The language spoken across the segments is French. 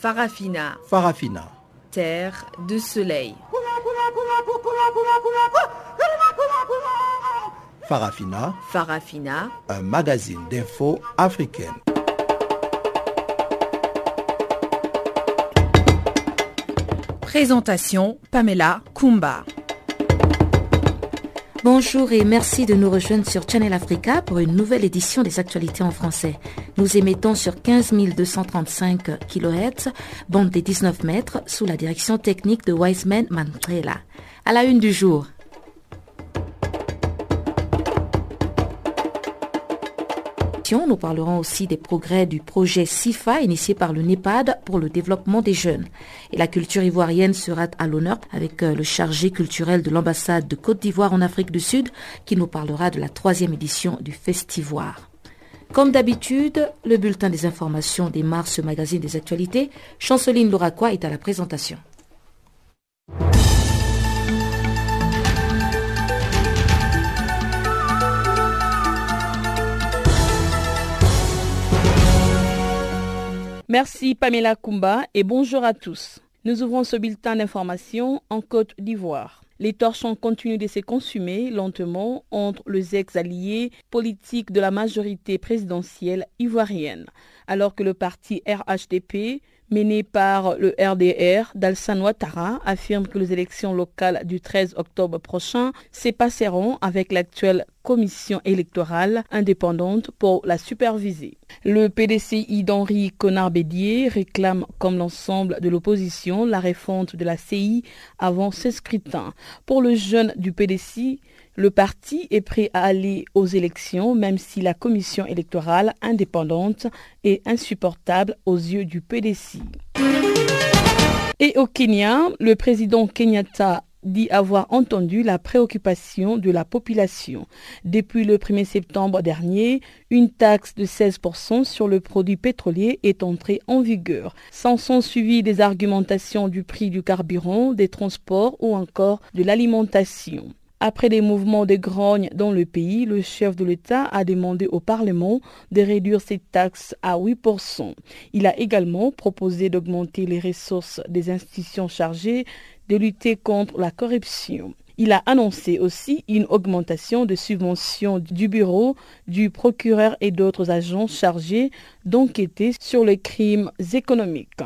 Farafina. Farafina. Terre de soleil. Farafina. Farafina. Un magazine d'infos africaine. Présentation Pamela Kumba. Bonjour et merci de nous rejoindre sur Channel Africa pour une nouvelle édition des actualités en français. Nous émettons sur 15 235 kHz, bande des 19 mètres, sous la direction technique de Wiseman Mantrela. À la une du jour. Nous parlerons aussi des progrès du projet SIFA initié par le NEPAD pour le développement des jeunes. Et la culture ivoirienne sera à l'honneur avec euh, le chargé culturel de l'ambassade de Côte d'Ivoire en Afrique du Sud qui nous parlera de la troisième édition du Festivoire. Comme d'habitude, le bulletin des informations des Mars magazine des actualités, Chanceline Louraquois est à la présentation. Merci Pamela Kumba et bonjour à tous. Nous ouvrons ce bulletin d'information en Côte d'Ivoire. Les torchons continuent de se consumer lentement entre les ex-alliés politiques de la majorité présidentielle ivoirienne, alors que le parti RHDP mené par le RDR d'Alsan Ouattara, affirme que les élections locales du 13 octobre prochain se passeront avec l'actuelle commission électorale indépendante pour la superviser. Le PDCI d'Henri Connard-Bédier réclame, comme l'ensemble de l'opposition, la refonte de la CI avant ce scrutin. Pour le jeune du PDCI, le parti est prêt à aller aux élections même si la commission électorale indépendante est insupportable aux yeux du PDC. Et au Kenya, le président Kenyatta dit avoir entendu la préoccupation de la population. Depuis le 1er septembre dernier, une taxe de 16% sur le produit pétrolier est entrée en vigueur. S'en sont suivis des argumentations du prix du carburant, des transports ou encore de l'alimentation. Après des mouvements de grogne dans le pays, le chef de l'État a demandé au Parlement de réduire ses taxes à 8%. Il a également proposé d'augmenter les ressources des institutions chargées de lutter contre la corruption. Il a annoncé aussi une augmentation de subventions du bureau du procureur et d'autres agents chargés d'enquêter sur les crimes économiques.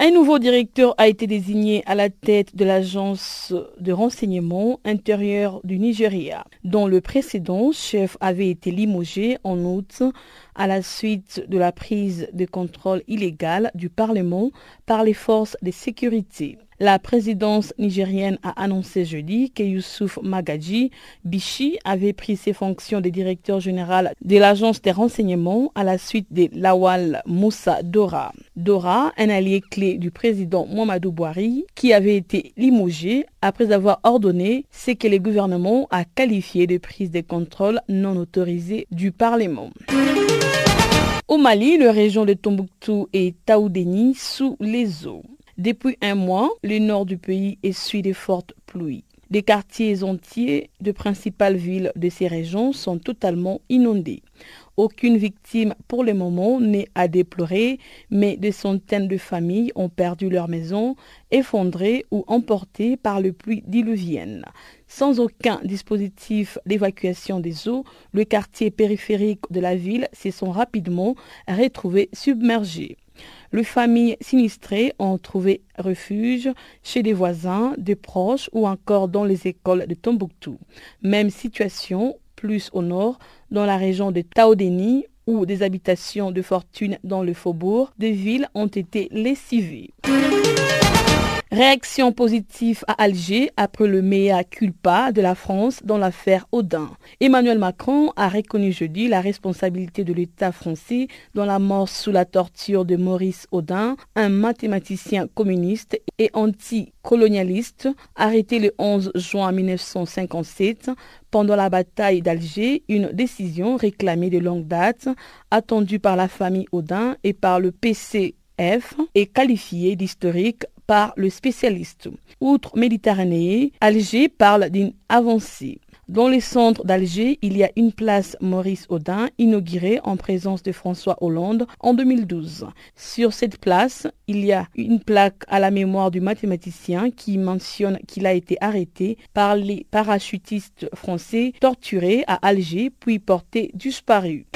Un nouveau directeur a été désigné à la tête de l'agence de renseignement intérieur du Nigeria, dont le précédent chef avait été limogé en août à la suite de la prise de contrôle illégale du Parlement par les forces de sécurité. La présidence nigérienne a annoncé jeudi que Youssouf Magadji Bichi avait pris ses fonctions de directeur général de l'agence des renseignements à la suite de Lawal Moussa Dora. Dora, un allié clé du président Mohamedou Bouhari, qui avait été limogé après avoir ordonné ce que le gouvernement a qualifié de prise de contrôle non autorisée du Parlement. Au Mali, la région de Tombouctou et Taoudeni sous les eaux. Depuis un mois, le nord du pays essuie de fortes pluies. Des quartiers entiers de principales villes de ces régions sont totalement inondés. Aucune victime pour le moment n'est à déplorer, mais des centaines de familles ont perdu leur maison, effondrées ou emportées par le pluie diluvienne. Sans aucun dispositif d'évacuation des eaux, le quartier périphérique de la ville se sont rapidement retrouvés submergés. Les familles sinistrées ont trouvé refuge chez des voisins, des proches ou encore dans les écoles de Tombouctou. Même situation plus au nord, dans la région de Taodeni, où des habitations de fortune dans le faubourg des villes ont été lessivées. Réaction positive à Alger après le mea culpa de la France dans l'affaire Audin. Emmanuel Macron a reconnu jeudi la responsabilité de l'État français dans la mort sous la torture de Maurice Audin, un mathématicien communiste et anticolonialiste arrêté le 11 juin 1957 pendant la bataille d'Alger, une décision réclamée de longue date, attendue par la famille Audin et par le PCF est qualifiée d'historique par le spécialiste. Outre Méditerranée, Alger parle d'une avancée. Dans les centres d'Alger, il y a une place Maurice Audin inaugurée en présence de François Hollande en 2012. Sur cette place, il y a une plaque à la mémoire du mathématicien qui mentionne qu'il a été arrêté par les parachutistes français torturés à Alger puis porté disparu.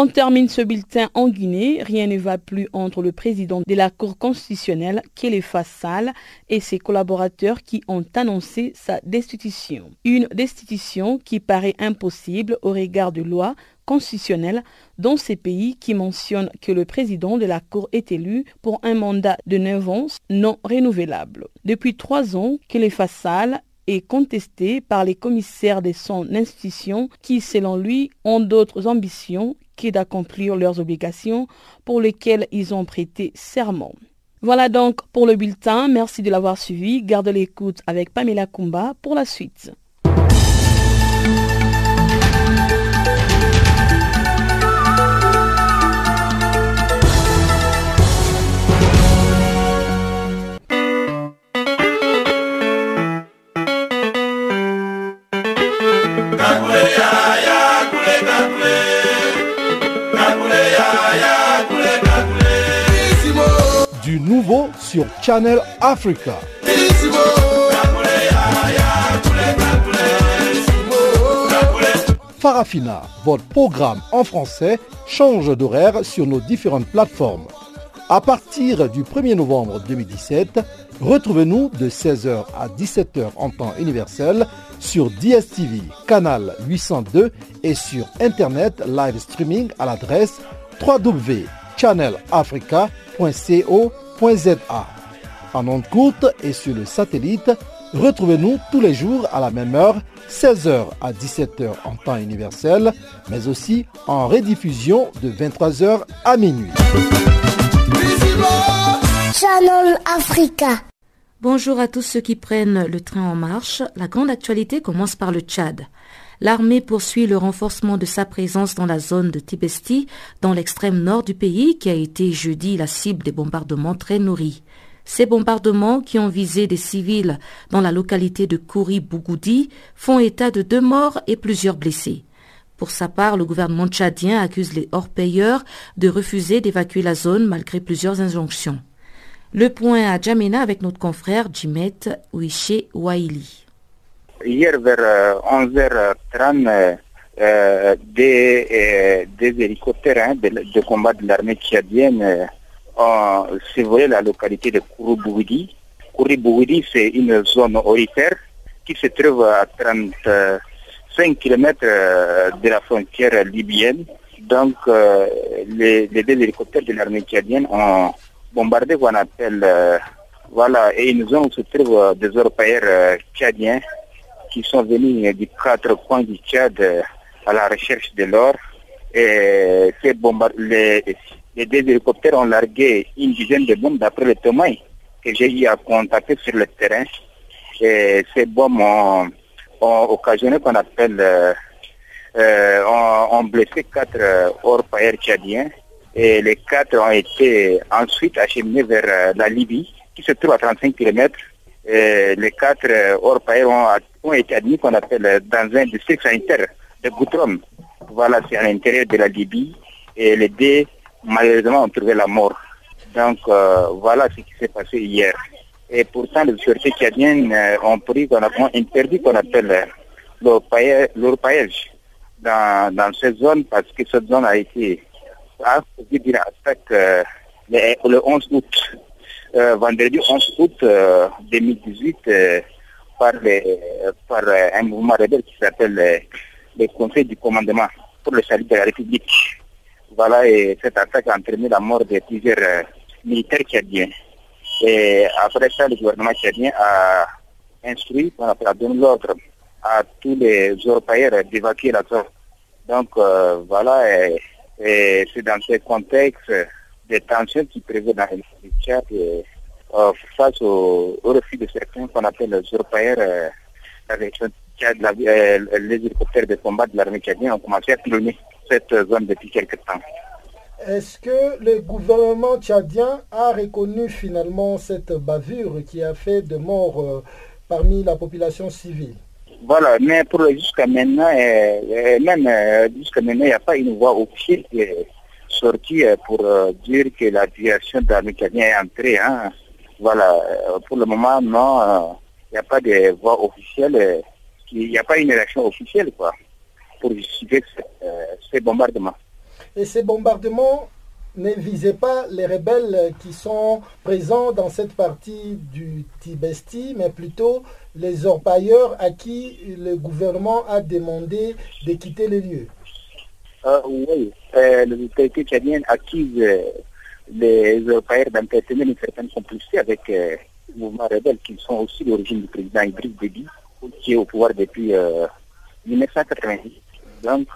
On termine ce bulletin en Guinée. Rien ne va plus entre le président de la Cour constitutionnelle, Kéléfa Sall, et ses collaborateurs qui ont annoncé sa destitution. Une destitution qui paraît impossible au regard de lois constitutionnelles dans ces pays qui mentionnent que le président de la Cour est élu pour un mandat de 9 ans non renouvelable. Depuis trois ans, Kéléfa Sall est contesté par les commissaires de son institution qui, selon lui, ont d'autres ambitions d'accomplir leurs obligations pour lesquelles ils ont prêté serment. Voilà donc pour le bulletin. Merci de l'avoir suivi. Garde l'écoute avec Pamela Kumba pour la suite. Sur Channel Africa. Farafina, votre programme en français, change d'horaire sur nos différentes plateformes. À partir du 1er novembre 2017, retrouvez-nous de 16h à 17h en temps universel sur DSTV, canal 802 et sur Internet live streaming à l'adresse www.channelafrica.co en ondes courtes et sur le satellite, retrouvez-nous tous les jours à la même heure, 16h à 17h en temps universel, mais aussi en rediffusion de 23h à minuit. Channel Africa. Bonjour à tous ceux qui prennent le train en marche. La grande actualité commence par le Tchad. L'armée poursuit le renforcement de sa présence dans la zone de Tibesti, dans l'extrême nord du pays, qui a été jeudi la cible des bombardements très nourris. Ces bombardements, qui ont visé des civils dans la localité de Kouri-Bougoudi, font état de deux morts et plusieurs blessés. Pour sa part, le gouvernement tchadien accuse les hors-payeurs de refuser d'évacuer la zone malgré plusieurs injonctions. Le point à Djamena avec notre confrère Jimet Ouiché Waili. Hier vers 11h30, euh, euh, des, euh, des, hélicoptères hein, de, combat de l'armée tchadienne ont survolé la localité de Kourou-Bouidi. c'est une zone orifère qui se trouve à 35 km de la frontière libyenne. Donc, les, deux hélicoptères de l'armée tchadienne ont bombardé qu'on appelle, voilà, et une zone où se trouvent des orpailleurs tchadiens qui sont venus du quatre coins du Tchad euh, à la recherche de l'or. Et les, les, deux hélicoptères ont largué une dizaine de bombes d'après les témoins que j'ai eu à contacter sur le terrain. Et ces bombes ont, occasionné qu'on appelle, euh, euh, ont, blessé quatre hors tchadiens. Et les quatre ont été ensuite acheminés vers la Libye, qui se trouve à 35 km. les quatre hors ont ont été admis qu'on appelle euh, dans un district sanitaire de Goutrom. Voilà, c'est à l'intérieur de la Libye. Et les deux, malheureusement, ont trouvé la mort. Donc, euh, voilà ce qui s'est passé hier. Et pourtant, les autorités tchadiennes euh, ont pris, a interdit qu'on appelle l'orpaillage dans, dans cette zone parce que cette zone a été attaque le, 11 août. vendredi 11 août 2018, par, euh, un mouvement rebelle qui s'appelle euh, le Conseil du commandement pour le salut de la République. Voilà, et cette attaque a entraîné la mort de plusieurs euh, militaires tchadiens. Et après ça, le gouvernement tchadien a instruit, on a donné l'ordre à tous les Européens d'évacuer la zone. Donc voilà, et, c'est dans ce contexte de tensions qui prévaut dans le Tchad euh, face au, refus de certains qu'on appelle les européens euh, avec euh, les hélicoptères de combat de l'armée tchadienne ont commencé à cloner cette zone depuis quelques temps. Est-ce que le gouvernement tchadien a reconnu finalement cette bavure qui a fait de morts parmi la population civile? Voilà, mais pour jusqu'à maintenant, même jusqu'à maintenant, il n'y a pas une voix officielle qui est sortie pour dire que la direction de l'armée est entrée. Hein. Voilà, pour le moment, non, il n'y a pas de voix officielle, il n'y a pas une réaction officielle quoi, pour justifier ces bombardements. Et ces bombardements ne visaient pas les rebelles qui sont présents dans cette partie du Tibesti, mais plutôt les orpailleurs à qui le gouvernement a demandé de quitter les lieux. Euh, oui, euh, les autorités tchadiennes accusent euh, les orpailleurs d'entretenir une certaine complicité avec euh, les mouvements rebelles qui sont aussi l'origine du président Idriss Déby, qui est au pouvoir depuis 1990. Donc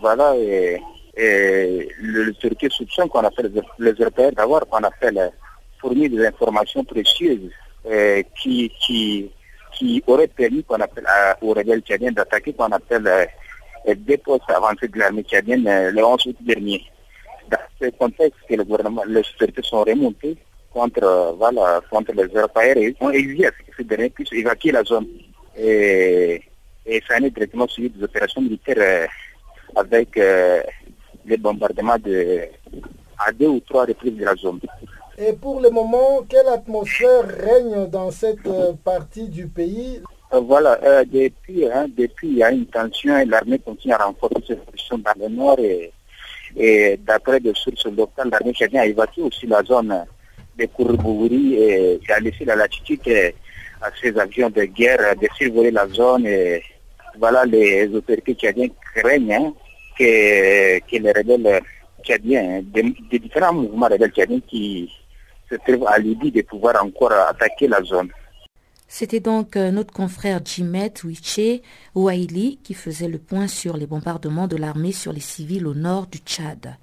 voilà, et et le Turquie soupçonne qu'on appelle les Européens d'avoir qu'on appelle fourni des informations précieuses euh, qui, qui, qui auraient permis qu'on appelle aux rebelles tchadiens d'attaquer qu'on appelle euh, des postes avancés de l'armée tchadienne euh, le 11 août dernier. Dans ce contexte que le gouvernement, les autorités sont remontées contre, voilà, contre les Européens et ont exigé que ces derniers puissent évacuer la zone. Et, et ça en est directement suivi des opérations militaires avec les bombardements de, à deux ou trois reprises de la zone. Et pour le moment, quelle atmosphère règne dans cette euh, partie du pays? Euh, Voilà, euh, depuis, hein, depuis il y a une tension et l'armée continue à renforcer ses positions dans le nord et, et d'après des sources locales, l'armée tchadienne a évacué aussi la zone de Kourbouri et a laissé la latitude à ses avions de guerre de survoler la zone et voilà les autorités tchadiennes craignent hein, que, les rebelles tchadiens, des, des différents mouvements rebelles tchadiens qui se trouvent à Libye de pouvoir encore attaquer la zone. C'était donc notre confrère Jimet Wiché Ouaili qui faisait le point sur les bombardements de l'armée sur les civils au nord du Tchad.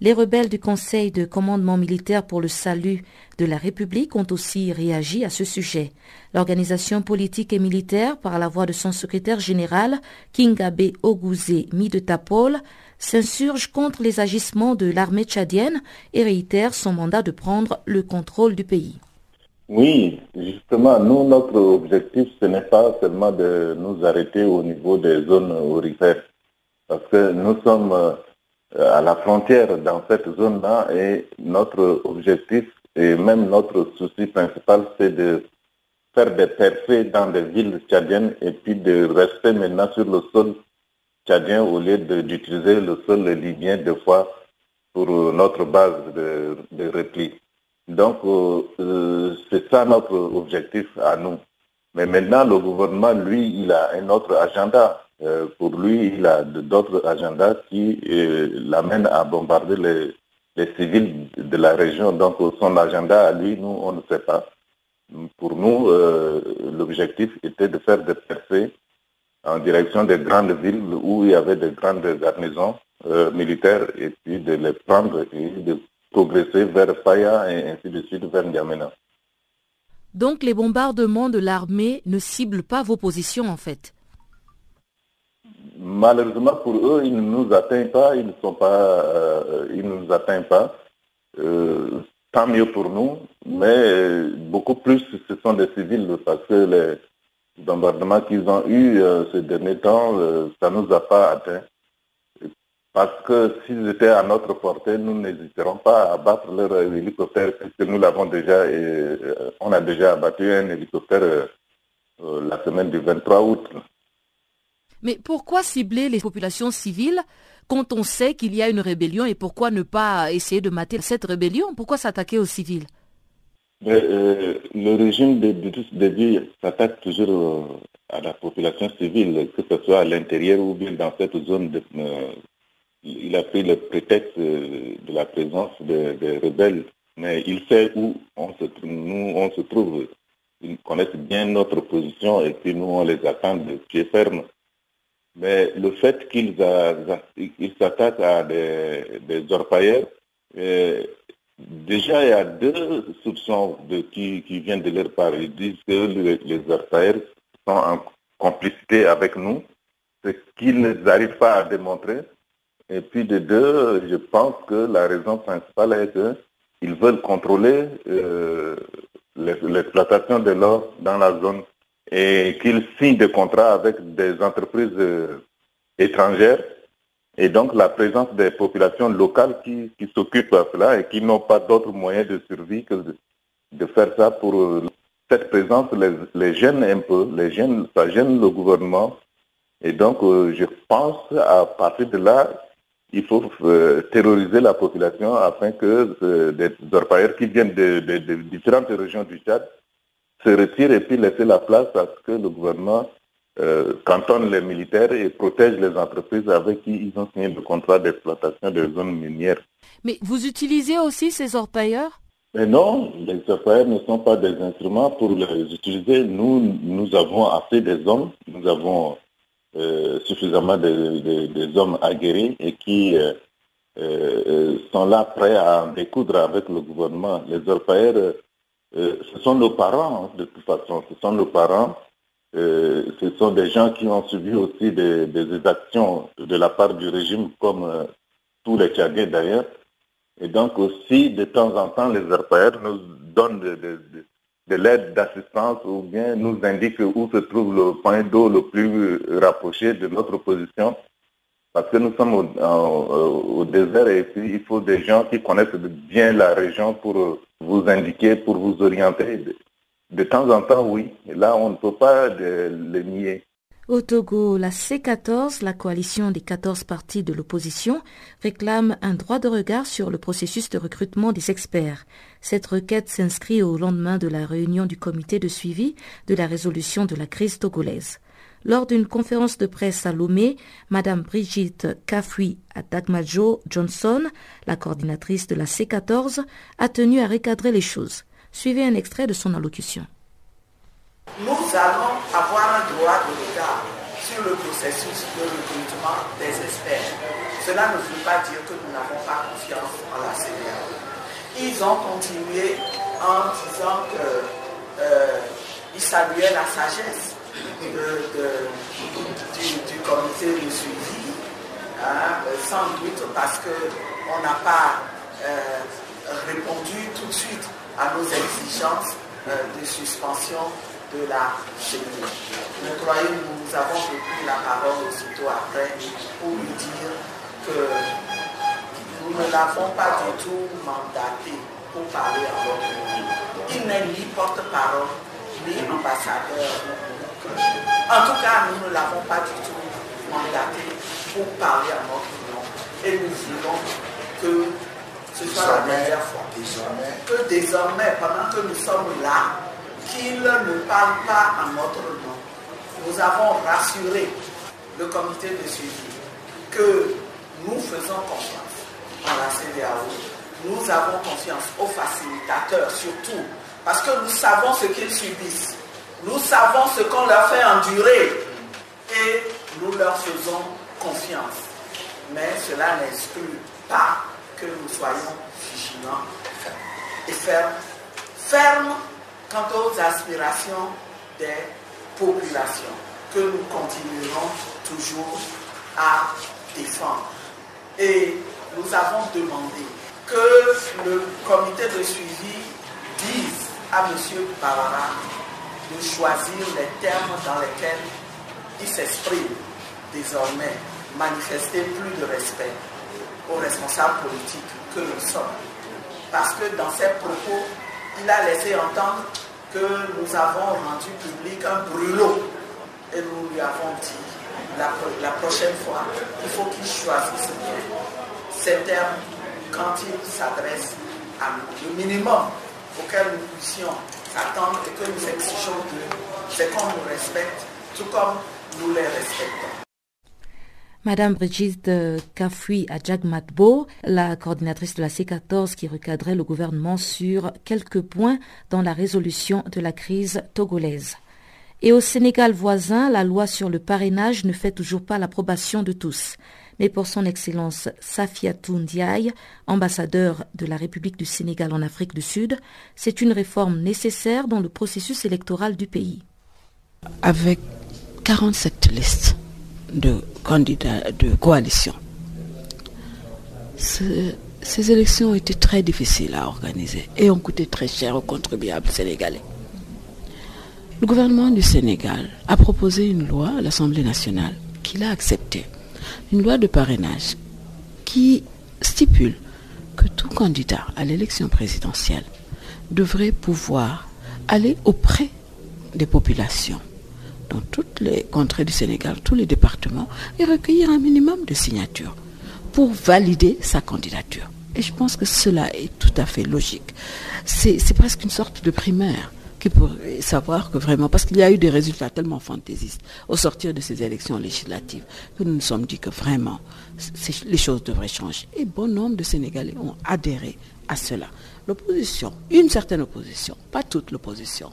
Les rebelles du Conseil de commandement militaire pour le salut de la République ont aussi réagi à ce sujet. L'organisation politique et militaire, par la voix de son secrétaire général, Kingabe Oguzé Midetapol, s'insurge contre les agissements de l'armée tchadienne et réitère son mandat de prendre le contrôle du pays. Oui, justement, nous, notre objectif, ce n'est pas seulement de nous arrêter au niveau des zones aurifères, parce que nous sommes à la frontière dans cette zone-là et notre objectif et même notre souci principal, c'est de faire des percées dans des villes tchadiennes et puis de rester maintenant sur le sol tchadien au lieu d'utiliser le sol libyen deux fois pour notre base de, de repli. Donc, euh, c'est ça notre objectif à nous. Mais maintenant, le gouvernement, lui, il a un autre agenda. Euh, pour lui, il a d'autres agendas qui euh, l'amènent à bombarder les, civils de la région. Donc, son agenda à lui, nous, on ne sait pas. Pour nous, euh, l'objectif était de faire des percées en direction des grandes villes où il y avait de grandes garnisons militaires et puis de les prendre et de progresser vers Faya et ainsi de suite vers N'Djamena. Donc les bombardements de l'armée ne ciblent pas vos positions en fait Malheureusement pour eux, ils ne nous atteignent pas, ils ne sont pas, euh, ils ne nous atteignent pas. Euh, tant mieux pour nous, mais beaucoup plus ce sont des civils parce que les bombardements qu'ils ont eus euh, ces derniers temps, ça ne nous a pas atteints. Parce que s'ils étaient à notre portée, nous n'hésiterons pas à abattre leur hélicoptère, puisque nous l'avons déjà, et, on a déjà abattu un hélicoptère la semaine du 23 août. Mais pourquoi cibler les populations civiles quand on sait qu'il y a une rébellion et pourquoi ne pas essayer de mater cette rébellion? Pourquoi s'attaquer aux civils? Euh, Le régime de Déby s'attaque toujours euh, à la population civile, que ce soit à l'intérieur ou bien dans cette zone. De, euh, il a pris le prétexte de la présence des rebelles, mais il sait où on se, nous on se trouve. Ils connaissent bien notre position et puis nous on les attend de pied ferme. Mais le fait qu'ils s'attaquent à des, des orpailleurs, euh, déjà il y a deux soupçons de, qui, qui, viennent de leur part. Ils disent que les, les orpailleurs sont en complicité avec nous, ce qu'ils n'arrivent pas à démontrer. Et puis de deux, je pense que la raison principale est qu'ils veulent contrôler euh, l'exploitation de l'or dans la zone et qu'ils signent des contrats avec des entreprises euh, étrangères et donc la présence des populations locales qui, s'occupent de cela et qui n'ont pas d'autres moyens de survie que de, faire ça pour euh, cette présence les, les, gêne un peu, les gêne, ça gêne le gouvernement. Et donc je pense à partir de là, il faut euh, terroriser la population afin que des orpailleurs qui viennent de, de différentes régions du Tchad se retirent et puis laisser la place à ce que le gouvernement euh, cantonne les militaires et protège les entreprises avec qui ils ont signé le contrat d'exploitation des zones minières. Mais vous utilisez aussi ces orpailleurs? Mais non, les orpailleurs ne sont pas des instruments pour les utiliser. Nous, nous avons assez des hommes, nous avons euh, suffisamment de, hommes aguerris et qui euh, sont là prêts à découdre avec le gouvernement. Les orpailleurs, ce sont nos parents, hein, de toute façon, ce sont nos parents euh, ce sont des gens qui ont subi aussi des, actions de la part du régime, comme euh, tous les Tchadiens d'ailleurs. Et donc aussi, de temps en temps, les RPR nous donnent de, l'aide d'assistance ou bien nous indiquent où se trouve le point d'eau le plus rapproché de notre position. Parce que nous sommes au, désert et puis il faut des gens qui connaissent bien la région pour vous indiquer, pour vous orienter de temps en temps, oui. là, on ne peut pas le nier. Au Togo, la C14, la coalition des 14 partis de l'opposition, réclame un droit de regard sur le processus de recrutement des experts. Cette requête s'inscrit au lendemain de la réunion du comité de suivi de la résolution de la crise togolaise. Lors d'une conférence de presse à Lomé, Madame Brigitte Kafui Adagmajo Johnson, la coordinatrice de la C14, a tenu à recadrer les choses. Suivez un extrait de son allocution. Nous allons avoir un droit de regard sur le processus de recrutement des experts. Cela ne veut pas dire que nous n'avons pas confiance en la CDAO. Ils ont continué en disant qu'ils euh, saluaient la sagesse du, comité de suivi, hein, sans doute parce qu'on n'a pas euh, répondu tout de suite à nos exigences euh, de suspension de la CNU. Nous croyons nous avons repris la parole aussitôt après pour lui dire que nous ne l'avons pas du tout mandaté pour parler en notre nom. Il n'est ni porte-parole, ni ambassadeur. En tout cas, nous ne l'avons pas du tout mandaté pour parler en notre nom. Et nous voulons que ce soit la dernière fois. Que désormais, pendant que nous sommes là, qu'il ne parle pas en notre nom. Nous avons rassuré le comité de suivi que nous faisons confiance en la CDAO. Nous avons confiance aux facilitateurs surtout, parce que nous savons ce qu'ils subissent. Nous savons ce qu'on leur fait endurer et nous leur faisons confiance. Mais cela n'exclut pas que nous soyons vigilants et fermes. Fermes quant aux aspirations des populations que nous continuerons toujours à défendre. Et nous avons demandé que le comité de suivi dise à M. Bavara de choisir les termes dans lesquels il s'exprime désormais, manifester plus de respect aux responsables politiques que nous sommes. Parce que dans ses propos, il a laissé entendre que nous avons rendu public un brûlot. Et nous lui avons dit, la, prochaine fois, il faut qu'il choisisse bien ces termes quand il s'adresse à nous. Le minimum auquel nous puissions attendre et que nous exigeons d'eux, c'est qu'on nous respecte, tout comme nous les respectons. Madame Brigitte Kafui Adjagmatbo, la coordinatrice de la C14 qui recadrait le gouvernement sur quelques points dans la résolution de la crise togolaise. Et au Sénégal voisin, la loi sur le parrainage ne fait toujours pas l'approbation de tous. Mais pour son Excellence Safiatou Ndiaye, ambassadeur de la République du Sénégal en Afrique du Sud, c'est une réforme nécessaire dans le processus électoral du pays. Avec 47 listes de candidats de coalition. ces élections ont été très difficiles à organiser et ont coûté très cher aux contribuables sénégalais. Le gouvernement du Sénégal a proposé une loi à l'Assemblée nationale qu'il a acceptée. Une loi de parrainage qui stipule que tout candidat à l'élection présidentielle devrait pouvoir aller auprès des populations dans toutes les contrées du Sénégal, tous les départements, et recueillir un minimum de signatures pour valider sa candidature. Et je pense que cela est tout à fait logique. C'est presque une sorte de primaire qui pourrait savoir que vraiment, parce qu'il y a eu des résultats tellement fantaisistes au sortir de ces élections législatives, que nous nous sommes dit que vraiment, les choses devraient changer. Et bon nombre de Sénégalais ont adhéré à cela. L'opposition, une certaine opposition, pas toute l'opposition,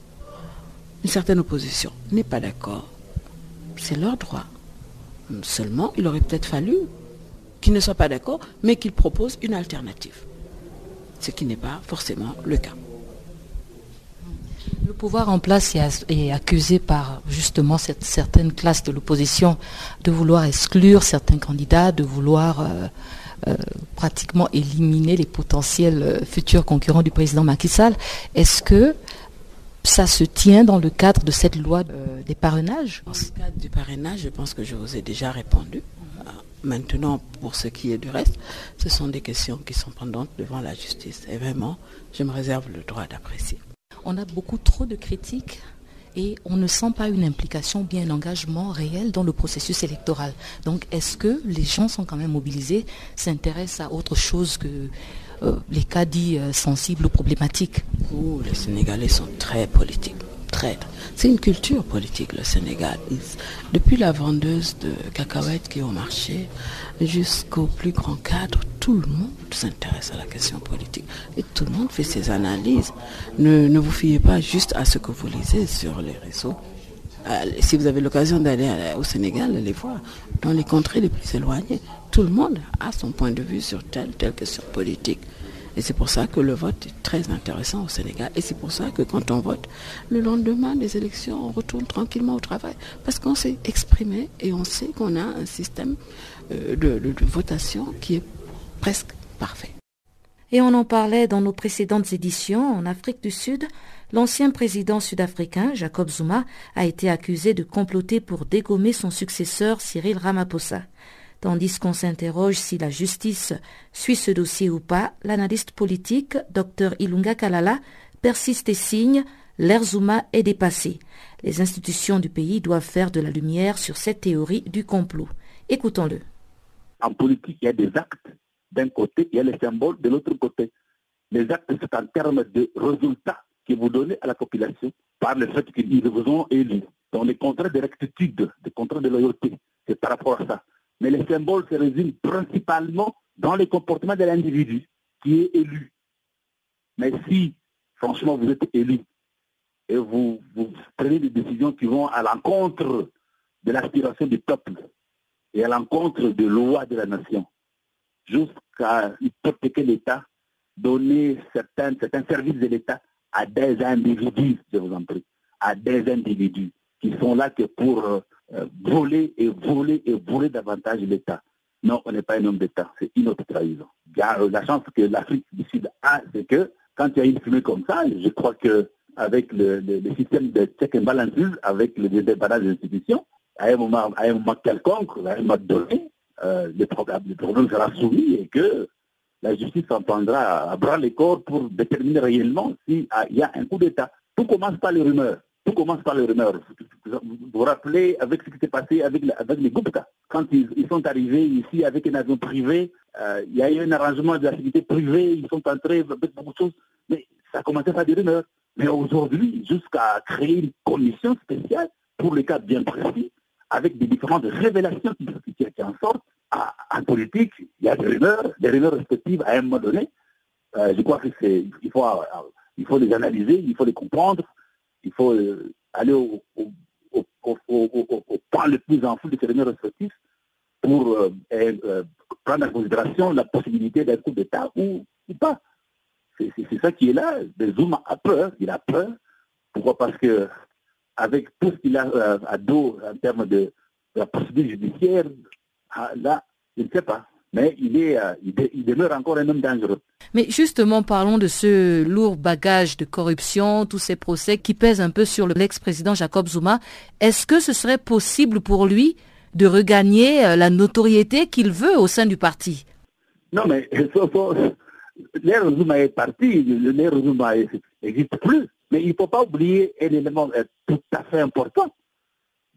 une certaine opposition n'est pas d'accord. C'est leur droit. Seulement, il aurait peut-être fallu qu'ils ne soient pas d'accord, mais qu'ils proposent une alternative. Ce qui n'est pas forcément le cas. Le pouvoir en place est accusé par justement cette certaine classe de l'opposition de vouloir exclure certains candidats, de vouloir euh, euh, pratiquement éliminer les potentiels euh, futurs concurrents du président Macky Sall. Est-ce que ça se tient dans le cadre de cette loi des parrainages Dans ce cadre du parrainage, je pense que je vous ai déjà répondu. Maintenant, pour ce qui est du reste, ce sont des questions qui sont pendantes devant la justice. Et vraiment, je me réserve le droit d'apprécier. On a beaucoup trop de critiques et on ne sent pas une implication, bien un engagement réel dans le processus électoral. Donc est-ce que les gens sont quand même mobilisés, s'intéressent à autre chose que euh, les cas dits euh, sensibles ou problématiques Les Sénégalais sont très politiques. C'est une culture politique, le Sénégal. Depuis la vendeuse de cacahuètes qui est au marché jusqu'au plus grand cadre, tout le monde s'intéresse à la question politique. Et tout le monde fait ses analyses. Ne, ne vous fiez pas juste à ce que vous lisez sur les réseaux. Euh, si vous avez l'occasion d'aller au Sénégal, allez voir. Dans les contrées les plus éloignées, tout le monde a son point de vue sur telle, telle question politique. Et c'est pour ça que le vote est très intéressant au Sénégal. Et c'est pour ça que quand on vote, le lendemain des élections, on retourne tranquillement au travail. Parce qu'on s'est exprimé et on sait qu'on a un système euh, de, votation qui est presque parfait. Et on en parlait dans nos précédentes éditions. En Afrique du Sud, l'ancien président sud-africain, Jacob Zuma, a été accusé de comploter pour dégommer son successeur, Cyril Ramaphosa. Tandis qu'on s'interroge si la justice suit ce dossier ou pas, l'analyste politique, Dr Ilunga Kalala, persiste et signe, l'ère Zuma est dépassé. Les institutions du pays doivent faire de la lumière sur cette théorie du complot. Écoutons-le. En politique, il y a des actes d'un côté, il y a les symboles de l'autre côté. Les actes, c'est en termes de résultats que vous donnez à la population par le fait qu'ils vous ont élus. Dans les contrats de rectitude, des contrats de loyauté, c'est par rapport à ça mais les symboles se résument principalement dans les comportements de l'individu qui est élu. Mais si, franchement, vous êtes élu et vous, prenez des décisions qui vont à l'encontre de l'aspiration du peuple et à l'encontre des lois de la nation, jusqu'à hypothéquer l'État, donner certains, certains services de l'État à des individus, je vous en prie, à des individus qui sont là que pour euh, voler et voler et voler davantage l'État. Non, on n'est pas un homme d'État, c'est une autre trahison. La chance que l'Afrique du Sud a, c'est que quand il y a une fumée comme ça, je crois que avec le, système de check and balance, avec le débarrage des institutions, à un moment, à un moment quelconque, à un moment donné, euh, le, le problème sera soumis et que la justice s'entendra à bras les corps pour déterminer réellement s'il y a un coup d'État. Tout commence par les rumeurs. Tout commence par les rumeurs. Vous vous rappelez avec ce qui s'est passé avec, les Gupta. Quand ils, sont arrivés ici avec un avion privé, euh, il y a eu un arrangement de l'activité privée, ils sont entrés avec beaucoup de choses, mais ça commençait par des rumeurs. Mais aujourd'hui, jusqu'à créer une commission spéciale pour les cas bien précis, avec des différentes révélations qui, qui en sortent, en politique, il y a des rumeurs, des rumeurs respectives à un moment donné. Euh, je crois qu'il faut, il faut les analyser, il faut les comprendre, il faut euh, aller au, point le plus en de ces réunions respectifs pour euh, euh, prendre en considération la possibilité d'un coup d'État ou, pas. C'est ça qui est là. Zoom a peur, il a peur. Pourquoi? Parce que avec tout ce qu'il a à dos en termes de, la procédure judiciaire, ah, là, je ne sais pas. Mais il, est, euh, il, demeure encore un homme dangereux. Mais justement, parlons de ce lourd bagage de corruption, tous ces procès qui pèsent un peu sur l'ex-président Jacob Zuma. Est-ce que ce serait possible pour lui de regagner euh, la notoriété qu'il veut au sein du parti? Non, mais l'ère Zuma est parti, l'ère Zuma n'existe plus. Mais il ne faut pas oublier un élément euh, tout à fait important.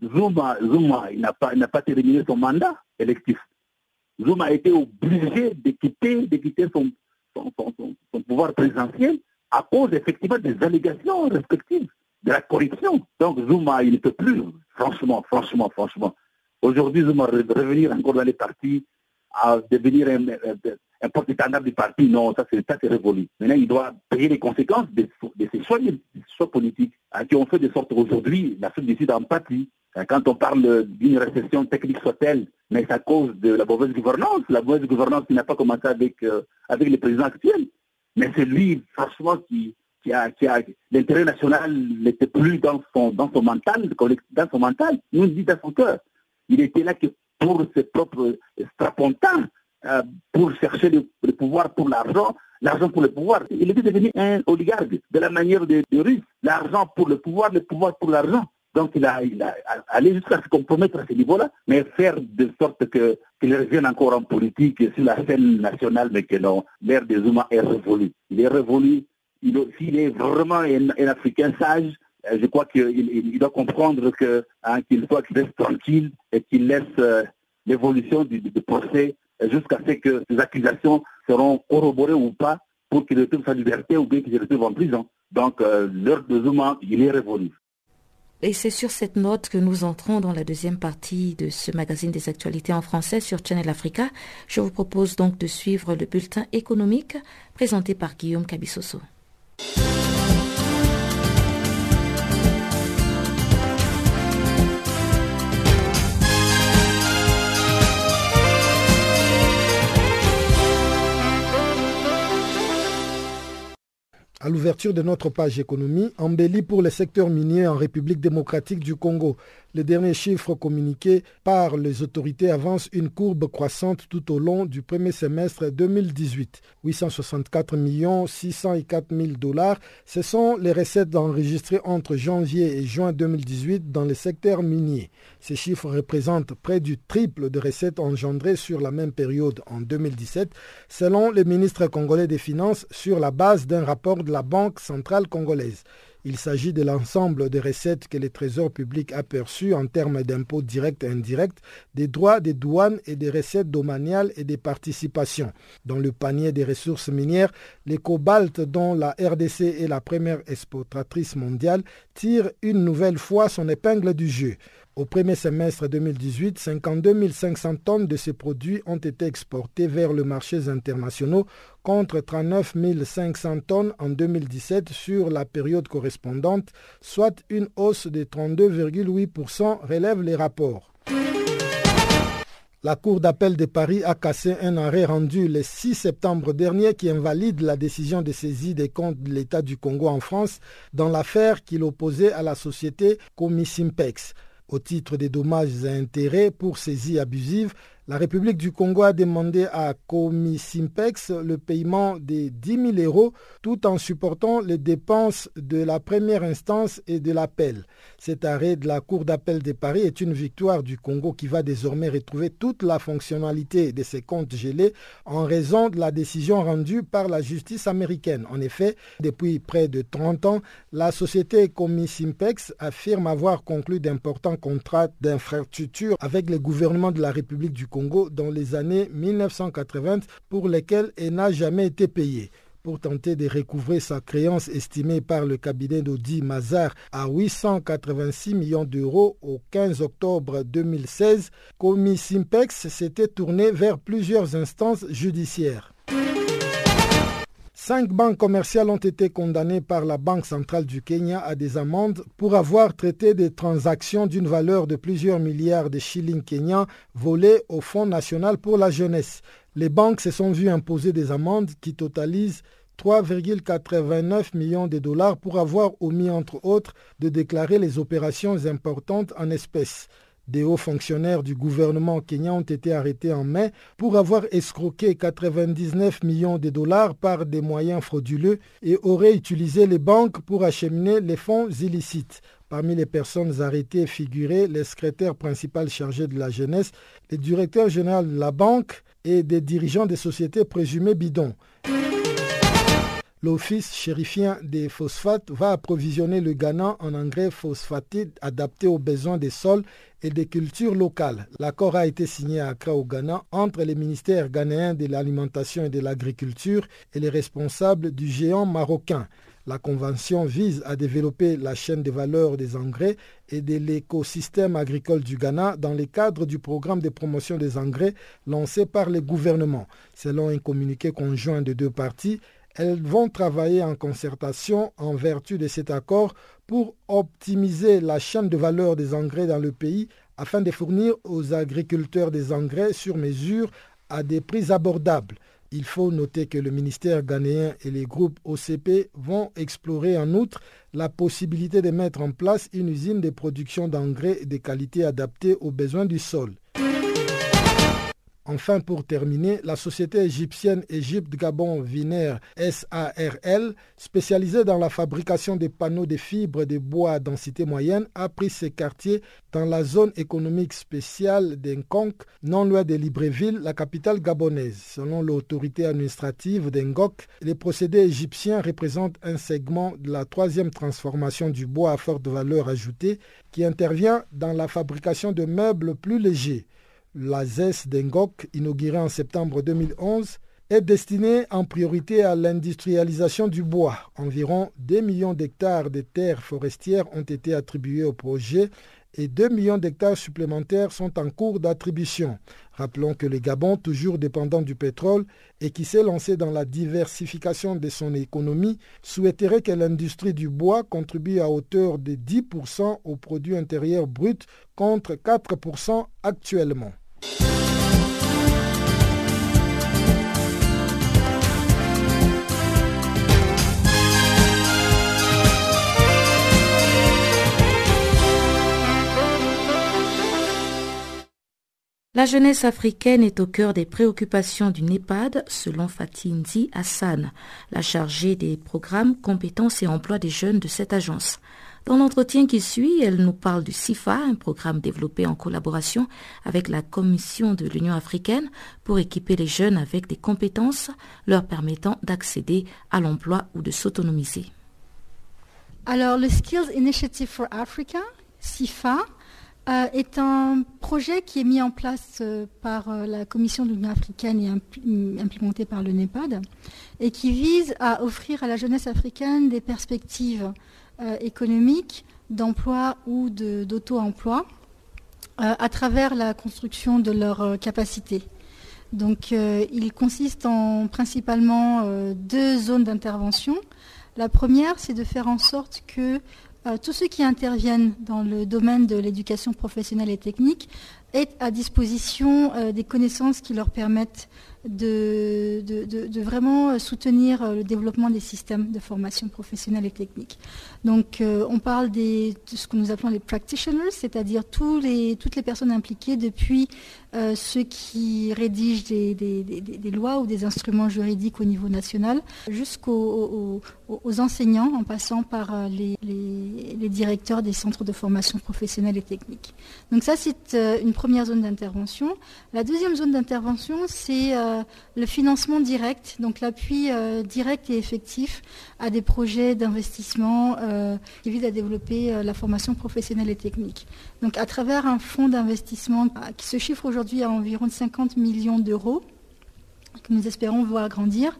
Zuma, Zuma il n'a pas, pas terminé son mandat électif. Zuma a été obligé de quitter, de quitter son, pouvoir présidentiel à cause effectivement des allégations respectives de la corruption. Donc Zuma, il ne peut plus, franchement, franchement, franchement. Aujourd'hui, Zuma revenir encore dans les partis, à devenir un, un porte-étendard du parti, non, ça c'est révolu. Maintenant, il doit payer les conséquences de, de ses choix, politiques hein, qui ont fait de sorte qu'aujourd'hui, l'Afrique du Sud en pâtit. Hein, quand on parle d'une récession technique soit-elle, mais c'est à cause de la mauvaise gouvernance, la mauvaise gouvernance n'a pas commencé avec, euh, avec les présidents actuels. Mais c'est lui, franchement, qui, qui a, qui a l'intérêt national n'était plus dans son, dans son mental, dans son mental, nous dit dans son cœur. Il était là que pour ses propres strapontins, euh, pour chercher le, pouvoir pour l'argent, l'argent pour le pouvoir. Il était devenu un oligarque de la manière des de Russes. L'argent pour le pouvoir, le pouvoir pour l'argent. Donc il a, il allé jusqu'à se compromettre à ce niveau-là, mais faire de sorte que qu'il revienne encore en politique sur la scène nationale, mais que non, l'ère des Zuma est révolue. Il est révolu. S'il est vraiment un, Africain sage, euh, je crois qu'il il, doit comprendre hein, qu'il soit qu'il reste tranquille et qu'il laisse euh, l'évolution du, du procès jusqu'à ce que ces accusations seront corroborées ou pas pour qu'il retrouve sa liberté ou bien qu'il se retrouve en prison. Donc euh, l'heure de Zuma, il est révolu. Et c'est sur cette note que nous entrons dans la deuxième partie de ce magazine des actualités en français sur Channel Africa. Je vous propose donc de suivre le bulletin économique présenté par Guillaume Cabissoso. À l'ouverture de notre page économie, embellie pour le secteur minier en République démocratique du Congo. Les derniers chiffres communiqués par les autorités avancent une courbe croissante tout au long du premier semestre 2018. 864 604 000 dollars, ce sont les recettes enregistrées entre janvier et juin 2018 dans le secteur minier. Ces chiffres représentent près du triple de recettes engendrées sur la même période en 2017, selon le ministre congolais des Finances sur la base d'un rapport de la Banque centrale congolaise. Il s'agit de l'ensemble des recettes que le Trésor public a en termes d'impôts directs et indirects, des droits des douanes et des recettes domaniales et des participations. Dans le panier des ressources minières, les cobalt dont la RDC est la première exportatrice mondiale tire une nouvelle fois son épingle du jeu. Au premier semestre 2018, 52 500 tonnes de ces produits ont été exportées vers les marchés internationaux contre 39 500 tonnes en 2017 sur la période correspondante, soit une hausse de 32,8%, relèvent les rapports. La Cour d'appel de Paris a cassé un arrêt rendu le 6 septembre dernier qui invalide la décision de saisie des comptes de l'État du Congo en France dans l'affaire qu'il opposait à la société Comisimpex. Au titre des dommages et intérêts pour saisie abusive, la République du Congo a demandé à Comisimpex le paiement de 10 000 euros tout en supportant les dépenses de la première instance et de l'appel. Cet arrêt de la Cour d'appel de Paris est une victoire du Congo qui va désormais retrouver toute la fonctionnalité de ses comptes gelés en raison de la décision rendue par la justice américaine. En effet, depuis près de 30 ans, la société Comisimpex affirme avoir conclu d'importants contrats d'infrastructure avec le gouvernement de la République du Congo dans les années 1980 pour lesquelles elle n'a jamais été payée pour tenter de recouvrer sa créance estimée par le cabinet d'Audi Mazar à 886 millions d'euros au 15 octobre 2016, Comi Simpex s'était tourné vers plusieurs instances judiciaires. Cinq banques commerciales ont été condamnées par la Banque centrale du Kenya à des amendes pour avoir traité des transactions d'une valeur de plusieurs milliards de shillings kenyans volés au Fonds national pour la jeunesse. Les banques se sont vues imposer des amendes qui totalisent 3,89 millions de dollars pour avoir omis, entre autres, de déclarer les opérations importantes en espèces. Des hauts fonctionnaires du gouvernement kenyan ont été arrêtés en mai pour avoir escroqué 99 millions de dollars par des moyens frauduleux et auraient utilisé les banques pour acheminer les fonds illicites. Parmi les personnes arrêtées figuraient le secrétaire principal chargé de la jeunesse, le directeur général de la banque et des dirigeants des sociétés présumées bidons. L'Office chérifien des phosphates va approvisionner le Ghana en engrais phosphatés adaptés aux besoins des sols et des cultures locales. L'accord a été signé à Accra au Ghana entre les ministères ghanéens de l'alimentation et de l'agriculture et les responsables du géant marocain. La convention vise à développer la chaîne de valeur des engrais et de l'écosystème agricole du Ghana dans le cadre du programme de promotion des engrais lancé par le gouvernement. Selon un communiqué conjoint de deux parties, elles vont travailler en concertation en vertu de cet accord pour optimiser la chaîne de valeur des engrais dans le pays afin de fournir aux agriculteurs des engrais sur mesure à des prix abordables. Il faut noter que le ministère ghanéen et les groupes OCP vont explorer en outre la possibilité de mettre en place une usine de production d'engrais de qualité adaptée aux besoins du sol. Enfin, pour terminer, la société égyptienne Égypte Gabon Vinaire SARL, spécialisée dans la fabrication des panneaux de fibres de bois à densité moyenne, a pris ses quartiers dans la zone économique spéciale d'Enkonk, non loin de Libreville, la capitale gabonaise. Selon l'autorité administrative d'Engok, les procédés égyptiens représentent un segment de la troisième transformation du bois à forte valeur ajoutée qui intervient dans la fabrication de meubles plus légers. La ZES d'Engok, inaugurée en septembre 2011, est destinée en priorité à l'industrialisation du bois. Environ 2 millions d'hectares de terres forestières ont été attribués au projet et 2 millions d'hectares supplémentaires sont en cours d'attribution. Rappelons que le Gabon, toujours dépendant du pétrole et qui s'est lancé dans la diversification de son économie, souhaiterait que l'industrie du bois contribue à hauteur de 10% au produit intérieur brut contre 4% actuellement. La jeunesse africaine est au cœur des préoccupations du NEPAD, selon Fatinzi Hassan, la chargée des programmes, compétences et emplois des jeunes de cette agence. Dans l'entretien qui suit, elle nous parle du CIFA, un programme développé en collaboration avec la Commission de l'Union africaine pour équiper les jeunes avec des compétences leur permettant d'accéder à l'emploi ou de s'autonomiser. Alors, le Skills Initiative for Africa, CIFA, euh, est un projet qui est mis en place euh, par euh, la Commission de l'Union africaine et implémenté par le NEPAD et qui vise à offrir à la jeunesse africaine des perspectives économiques, d'emploi ou d'auto-emploi à travers la construction de leurs capacités. Donc il consiste en principalement deux zones d'intervention. La première, c'est de faire en sorte que euh, tous ceux qui interviennent dans le domaine de l'éducation professionnelle et technique aient à disposition euh, des connaissances qui leur permettent de, vraiment soutenir le développement des systèmes de formation professionnelle et technique. Donc euh, on parle de ce que nous appelons les practitioners, c'est-à-dire toutes les personnes impliquées depuis euh, ceux qui rédigent des, lois ou des instruments juridiques au niveau national, jusqu'aux enseignants en passant par euh, les, directeurs des centres de formation professionnelle et technique. Donc ça, c'est une première zone d'intervention. La deuxième zone d'intervention, c'est le financement direct, donc l'appui direct et effectif à des projets d'investissement euh, qui vise à développer euh, la formation professionnelle et technique. Donc à travers un fonds d'investissement euh, qui se chiffre aujourd'hui à environ 50 millions d'euros, que nous espérons voir grandir,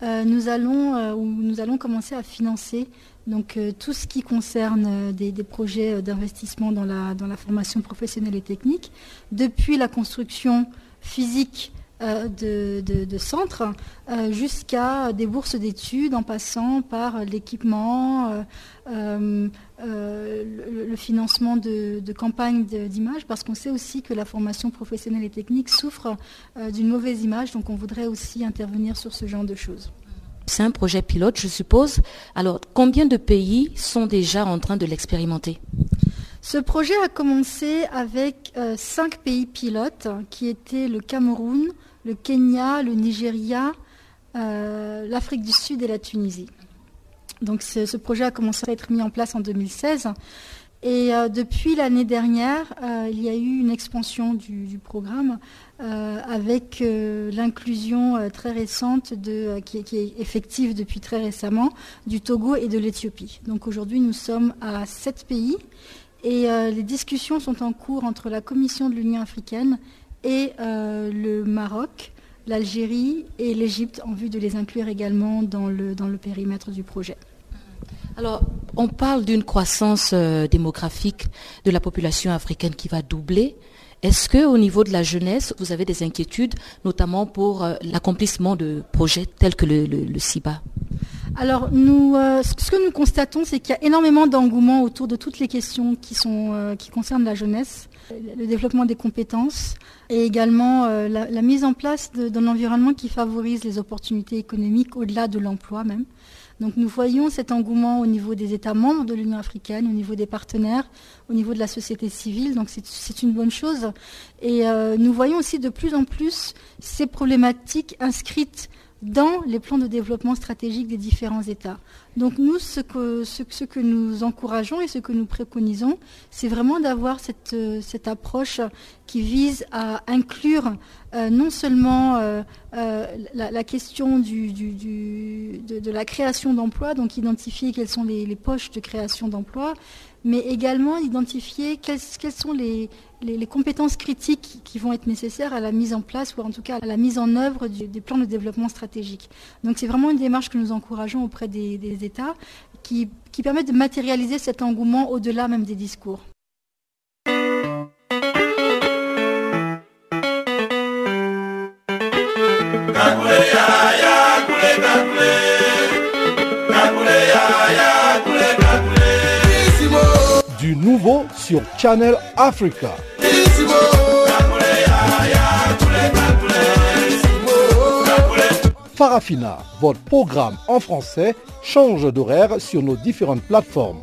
nous, allons, nous allons commencer à financer donc, tout ce qui concerne des, des projets d'investissement dans la, dans la formation professionnelle et technique, depuis la construction physique euh, de, centres euh, jusqu'à des bourses d'études en passant par l'équipement, euh, le, financement de, campagnes d'image, parce qu'on sait aussi que la formation professionnelle et technique souffre d'une mauvaise image, donc on voudrait aussi intervenir sur ce genre de choses. C'est un projet pilote, je suppose. Alors, combien de pays sont déjà en train de l'expérimenter? Ce projet a commencé avec cinq pays pilotes qui étaient le Cameroun, le Kenya, le Nigeria, l'Afrique du Sud et la Tunisie. Donc ce, projet a commencé à être mis en place en 2016. Et euh, depuis l'année dernière, euh, il y a eu une expansion du, programme euh, avec l'inclusion très récente, qui, qui, est effective depuis très récemment, du Togo et de l'Éthiopie. Donc aujourd'hui, nous sommes à sept pays et les discussions sont en cours entre la Commission de l'Union africaine et le Maroc l'Algérie et l'Égypte en vue de les inclure également dans le, dans le périmètre du projet. Alors, on parle d'une croissance euh, démographique de la population africaine qui va doubler. Est-ce que, au niveau de la jeunesse, vous avez des inquiétudes, notamment pour euh, l'accomplissement de projets tels que le, le, CIBA alors, euh, ce que nous constatons, c'est qu'il y a énormément d'engouement autour de toutes les questions qui, qui concernent la jeunesse, le développement des compétences, et également euh, la, mise en place d'un environnement qui favorise les opportunités économiques au-delà de l'emploi même. Donc nous voyons cet engouement au niveau des États membres de l'Union africaine, au niveau des partenaires, au niveau de la société civile. Donc c'est une bonne chose. Et euh, nous voyons aussi de plus en plus ces problématiques inscrites dans les plans de développement stratégique des différents États. Donc nous, ce que, nous encourageons et ce que nous préconisons, c'est vraiment d'avoir cette, cette, approche qui vise à inclure euh, non seulement euh, euh, la, question de, la création d'emplois, donc identifier quelles sont les poches de création d'emplois, mais également identifier quelles, sont les, compétences critiques qui vont être nécessaires à la mise en place ou en tout cas à la mise en œuvre des plans de développement stratégique. Donc c'est vraiment une démarche que nous encourageons auprès des, États qui, qui permet de matérialiser cet engouement au-delà même des discours. Nouveau sur Channel Africa. Farafina, votre programme en français, change d'horaire sur nos différentes plateformes.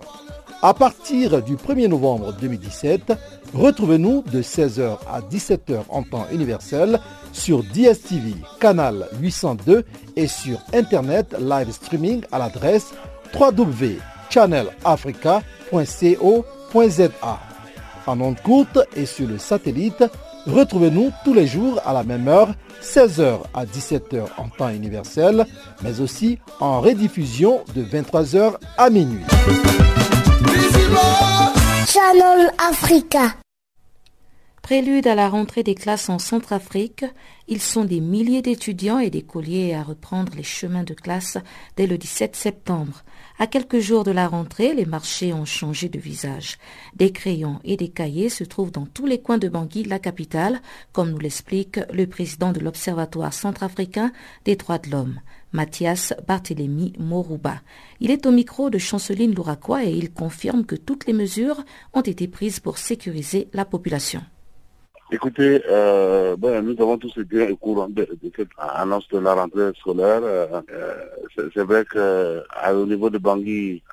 À partir du 1er novembre 2017, retrouvez-nous de 16h à 17h en temps universel sur DSTV, canal 802 et sur Internet live streaming à l'adresse www.channelafrica.co en ondes courte et sur le satellite, retrouvez-nous tous les jours à la même heure, 16h à 17h en temps universel, mais aussi en rediffusion de 23h à minuit. Channel Africa. Prélude à la rentrée des classes en Centrafrique, ils sont des milliers d'étudiants et d'écoliers à reprendre les chemins de classe dès le 17 septembre. À quelques jours de la rentrée, les marchés ont changé de visage. Des crayons et des cahiers se trouvent dans tous les coins de Bangui, la capitale, comme nous l'explique le président de l'Observatoire centrafricain des droits de l'homme. Mathias Barthélémy Morouba. Il est au micro de Chanceline Louraquois et il confirme que toutes les mesures ont été prises pour sécuriser la population. Écoutez, euh, nous avons tous été au courant de, cette annonce de la rentrée scolaire. Euh, euh, c'est vrai qu'au niveau de Bangui,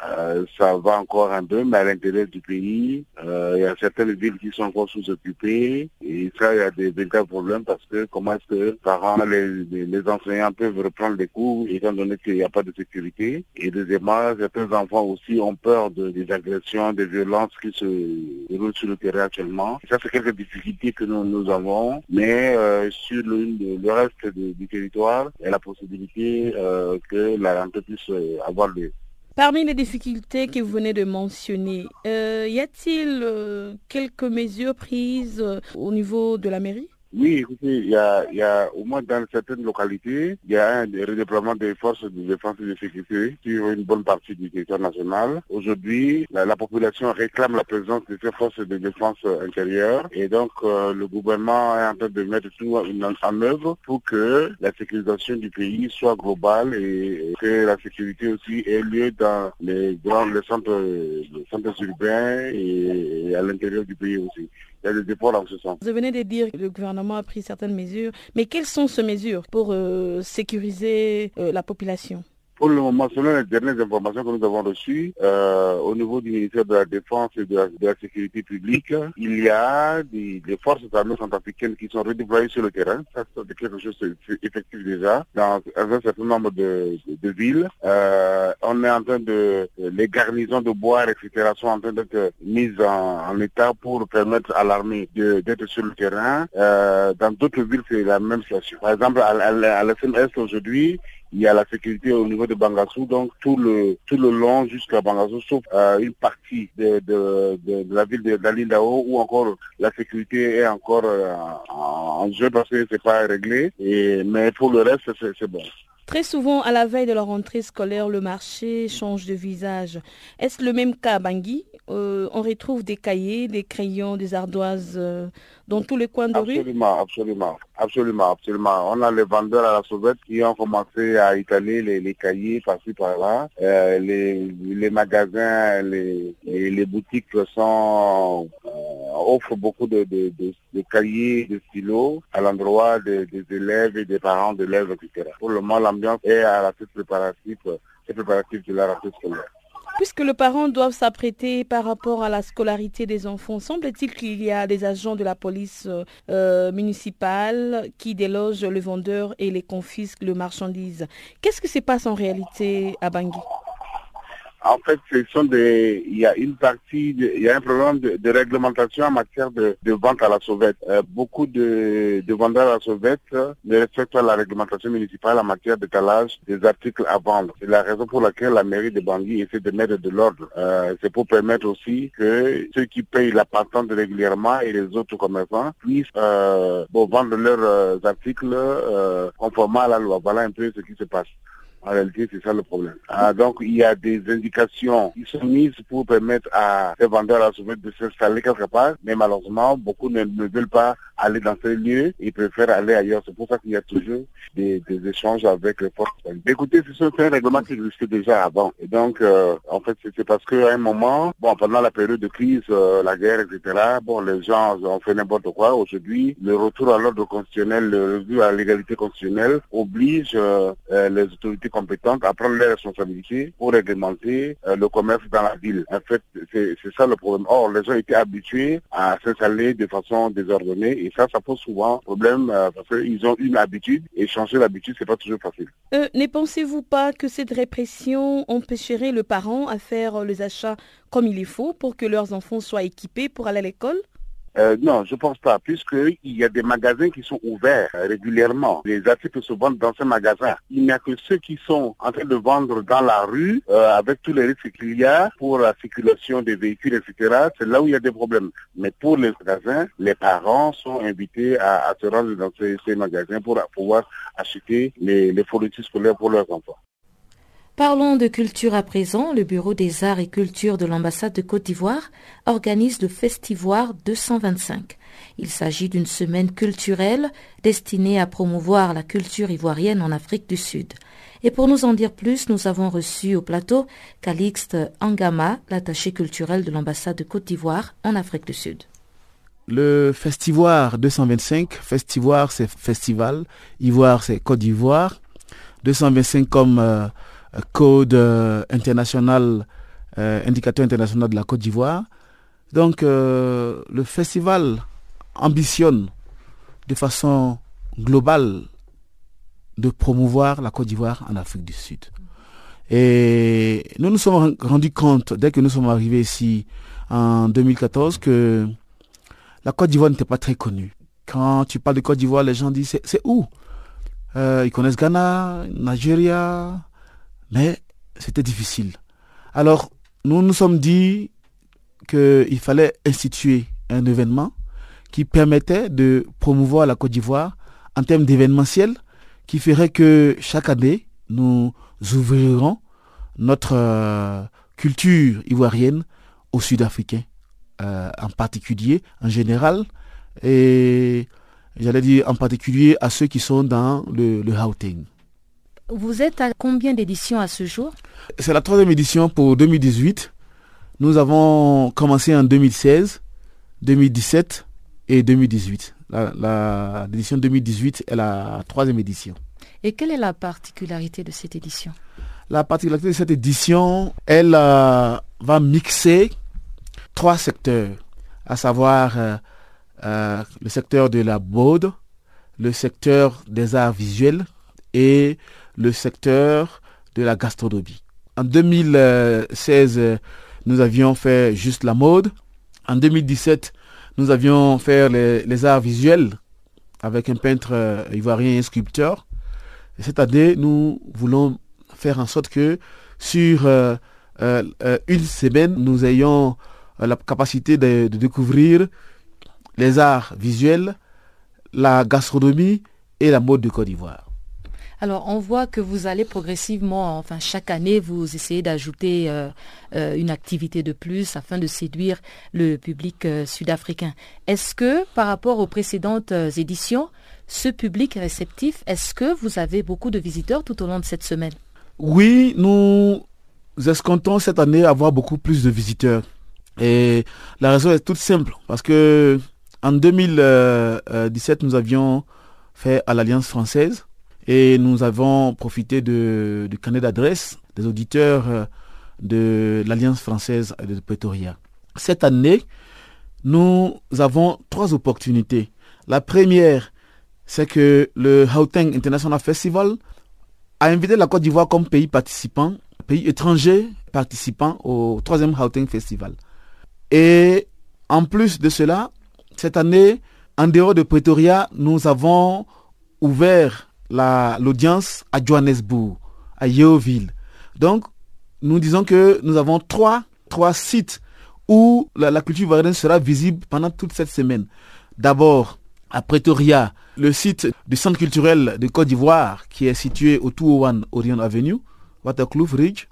ça va encore un peu, mais à l'intérieur du pays, il y a certaines villes qui sont encore sous-occupées. Et ça, il y a des véritables problèmes parce que comment est-ce que parents, les, les, enseignants peuvent reprendre les cours étant donné qu'il n'y a pas de sécurité. Et deuxièmement, certains enfants aussi ont peur de, des agressions, des violences qui se déroulent sur le terrain actuellement. Ça, c'est quelques difficultés que nous, avons, mais euh, sur le, reste du territoire, il y a la possibilité euh, que la rentrée puisse euh, avoir lieu. Parmi les difficultés que vous venez de mentionner, y a-t-il quelques mesures prises au niveau de la mairie? Oui, écoutez, il y a, y a au moins dans certaines localités, il y a un redéploiement des forces de défense et de sécurité sur une bonne partie du territoire national. Aujourd'hui, la, population réclame la présence de ces forces de défense intérieure et donc euh, le gouvernement est en train de mettre tout en, œuvre pour que la sécurisation du pays soit globale et que la sécurité aussi ait lieu dans les grands centres, les centres urbains et à l'intérieur du pays aussi il y a des ce. Vous venez de dire que le gouvernement a pris certaines mesures, mais quelles sont ces mesures pour euh, sécuriser euh, la population? Pour le moment, selon les dernières informations que nous avons reçues, euh, au niveau du ministère de la Défense et de la, Sécurité publique, il y a des, forces armées centrafricaines qui sont redéployées sur le terrain. Ça, c'est quelque chose d'effectif déjà dans un certain nombre de, villes. Euh, on est en train de... Les garnisons de boire, etc. sont en train d'être mises en, état pour permettre à l'armée d'être sur le terrain. Euh, dans d'autres villes, c'est la même situation. Par exemple, à, à, la est aujourd'hui, il y a la sécurité au niveau de Bangassou, donc tout le tout le long jusqu'à Bangassou, sauf euh, une partie de, la ville de d'Alindao où encore la sécurité est encore euh, en jeu parce que c'est pas réglé. Mais pour le reste, c'est bon. Très souvent, à la veille de la rentrée scolaire, le marché change de visage. Est-ce le même cas à Bangui? Euh, On retrouve des cahiers, des crayons, des ardoises dans tous les coins de rue Absolument, absolument, absolument, absolument. On a les vendeurs à la sauvette qui ont commencé à étaler les, cahiers par-ci par-là. Euh, les, magasins, les, les, boutiques sont offrent beaucoup de, cahiers, de stylos à l'endroit des, élèves et des parents d'élèves, etc. Pour le moment, l'ambiance est à la tête préparative, préparative de la rentrée scolaire. Puisque les parents doivent s'apprêter par rapport à la scolarité des enfants, semble-t-il qu'il y a des agents de la police euh, euh, municipale qui délogent les vendeurs et les confisquent le marchandise. Qu'est-ce qui se passe en réalité à Bangui? En fait, ce sont des, il y a une partie, il y a un problème de, réglementation en matière de, vente à la sauvette. Euh, beaucoup de, vendeurs à la sauvette ne respectent pas la réglementation municipale en matière d'étalage des articles à vendre. C'est la raison pour laquelle la mairie de Bangui essaie de mettre de l'ordre. Euh, c'est pour permettre aussi que ceux qui payent la patente régulièrement et les autres commerçants puissent euh, vendre leurs articles conformément à la loi. Voilà un peu ce qui se passe. En réalité, c'est ça le problème. Ah, donc, il y a des indications qui sont mises pour permettre à ces vendeurs à de s'installer quelque part, mais malheureusement, beaucoup ne, veulent pas aller dans ces lieux, ils préfèrent aller ailleurs. C'est pour ça qu'il y a toujours des, échanges avec les forces. Écoutez, c'est un règlement qui existait déjà avant. Et donc, euh, en fait, c'est parce qu'à un moment, bon, pendant la période de crise, euh, la guerre, etc., bon, les gens ont fait n'importe quoi. Aujourd'hui, le retour à l'ordre constitutionnel, le revue à l'égalité constitutionnelle oblige euh, les autorités compétentes à prendre les responsabilités pour réglementer euh, le commerce dans la ville. En fait, c'est ça le problème. Or, les gens étaient habitués à s'installer de façon désordonnée et ça, ça pose souvent problème euh, parce qu'ils ont une habitude et changer l'habitude, c'est pas toujours facile. Euh, ne pensez-vous pas que cette répression empêcherait le parent à faire les achats comme il faut pour que leurs enfants soient équipés pour aller à l'école? Euh, non, je pense pas, puisqu'il y a des magasins qui sont ouverts régulièrement. Les articles se vendent dans ces magasins. Il n'y a que ceux qui sont en train de vendre dans la rue, euh, avec tous les risques qu'il y a pour la circulation des véhicules, etc. C'est là où il y a des problèmes. Mais pour les magasins, les parents sont invités à, se rendre dans ces, magasins pour pouvoir acheter les, les fournitures scolaires pour leurs enfants. Parlons de culture à présent. Le Bureau des arts et culture de l'ambassade de Côte d'Ivoire organise le Festivoire 225. Il s'agit d'une semaine culturelle destinée à promouvoir la culture ivoirienne en Afrique du Sud. Et pour nous en dire plus, nous avons reçu au plateau Calixte Angama, l'attaché culturel de l'ambassade de Côte d'Ivoire en Afrique du Sud. Le Festivoire 225, Festivoire c'est festival, Ivoire c'est Côte d'Ivoire, 225 comme euh, code euh, international, euh, indicateur international de la Côte d'Ivoire. Donc euh, le festival ambitionne de façon globale de promouvoir la Côte d'Ivoire en Afrique du Sud. Et nous nous sommes rendus compte, dès que nous sommes arrivés ici en 2014, que la Côte d'Ivoire n'était pas très connue. Quand tu parles de Côte d'Ivoire, les gens disent c'est où? Ils connaissent Ghana, Nigeria, mais c'était difficile. Alors, nous nous sommes dit qu'il fallait instituer un événement qui permettait de promouvoir la Côte d'Ivoire en termes d'événementiel, qui ferait que chaque année, nous ouvrirons notre euh, culture ivoirienne aux Sud-Africains, euh, en particulier, en général, et j'allais dire en particulier à ceux qui sont dans le, le vous êtes à combien d'éditions à ce jour C'est la troisième édition pour 2018. Nous avons commencé en 2016, 2017 et 2018. L'édition 2018 est la troisième édition. Et quelle est la particularité de cette édition? La particularité de cette édition, elle euh, va mixer trois secteurs, à savoir euh, euh, le secteur de la mode, le secteur des arts visuels et le secteur de la gastronomie. En 2016, nous avions fait juste la mode. En 2017, nous avions fait les, arts visuels avec un peintre ivoirien et un sculpteur. Et cette année, nous voulons faire en sorte que sur euh, euh, euh, une semaine, nous ayons la capacité de, découvrir les arts visuels, la gastronomie et la mode de Côte d'Ivoire. Alors, on voit que vous allez progressivement, enfin chaque année, vous essayez d'ajouter une activité de plus afin de séduire le public sud-africain. Est-ce que par rapport aux précédentes éditions, ce public réceptif, est-ce que vous avez beaucoup de visiteurs tout au long de cette semaine? Oui, nous escomptons cette année avoir beaucoup plus de visiteurs. Et la raison est toute simple, parce que en 2017, nous avions fait à l'Alliance française et nous avons profité de, du carnet d'adresse des auditeurs euh, de l'Alliance française de Pretoria. Cette année, nous avons trois opportunités. La première, c'est que le Gauteng International Festival a invité la Côte d'Ivoire comme pays participant, pays étranger participant au troisième Gauteng Festival. Et en plus de cela, cette année, en dehors de Pretoria, nous avons ouvert l'audience à Johannesburg, à Yeoville. Donc, nous disons que nous avons trois, trois sites où la, la culture ivoirienne sera visible pendant toute cette semaine. D'abord, à Pretoria, le site du centre culturel de Côte d'Ivoire qui est situé au 201 Orion Avenue, Waterkloof Ridge.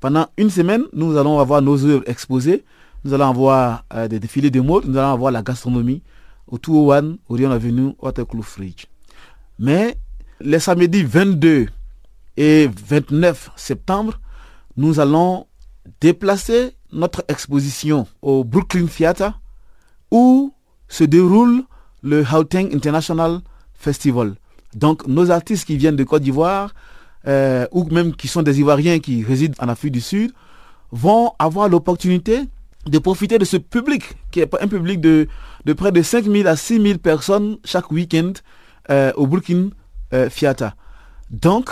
Pendant une semaine, nous allons avoir nos œuvres exposées. Nous allons avoir euh, des défilés de mode, nous allons avoir la gastronomie au 201 Orion Avenue, Waterkloof Ridge. Mais les samedis 22 et 29 septembre, nous allons déplacer notre exposition au Brooklyn Theatre où se déroule le Gauteng International Festival. Donc nos artistes qui viennent de Côte d'Ivoire, euh, ou même qui sont des Ivoiriens qui résident en Afrique du Sud, vont avoir l'opportunité de profiter de ce public, qui est un public de, près de 5000 à 6000 personnes chaque week-end euh, au euh, Fiata. Donc,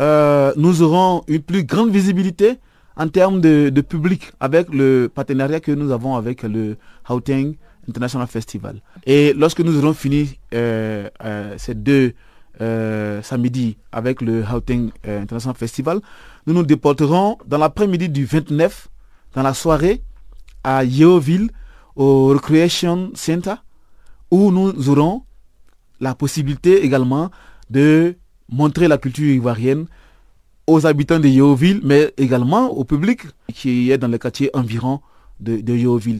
nous aurons une plus grande visibilité en termes de, public avec le partenariat que nous avons avec le Gauteng International Festival. Et lorsque nous aurons fini euh, euh, ces deux euh, samedis avec le Gauteng International Festival, nous nous déporterons dans l'après-midi du 29, dans la soirée, à Yeoville, au Recreation Center, où nous aurons la possibilité également de montrer la culture ivoirienne aux habitants de Yeoville, mais également au public qui est dans le quartier environ de, de.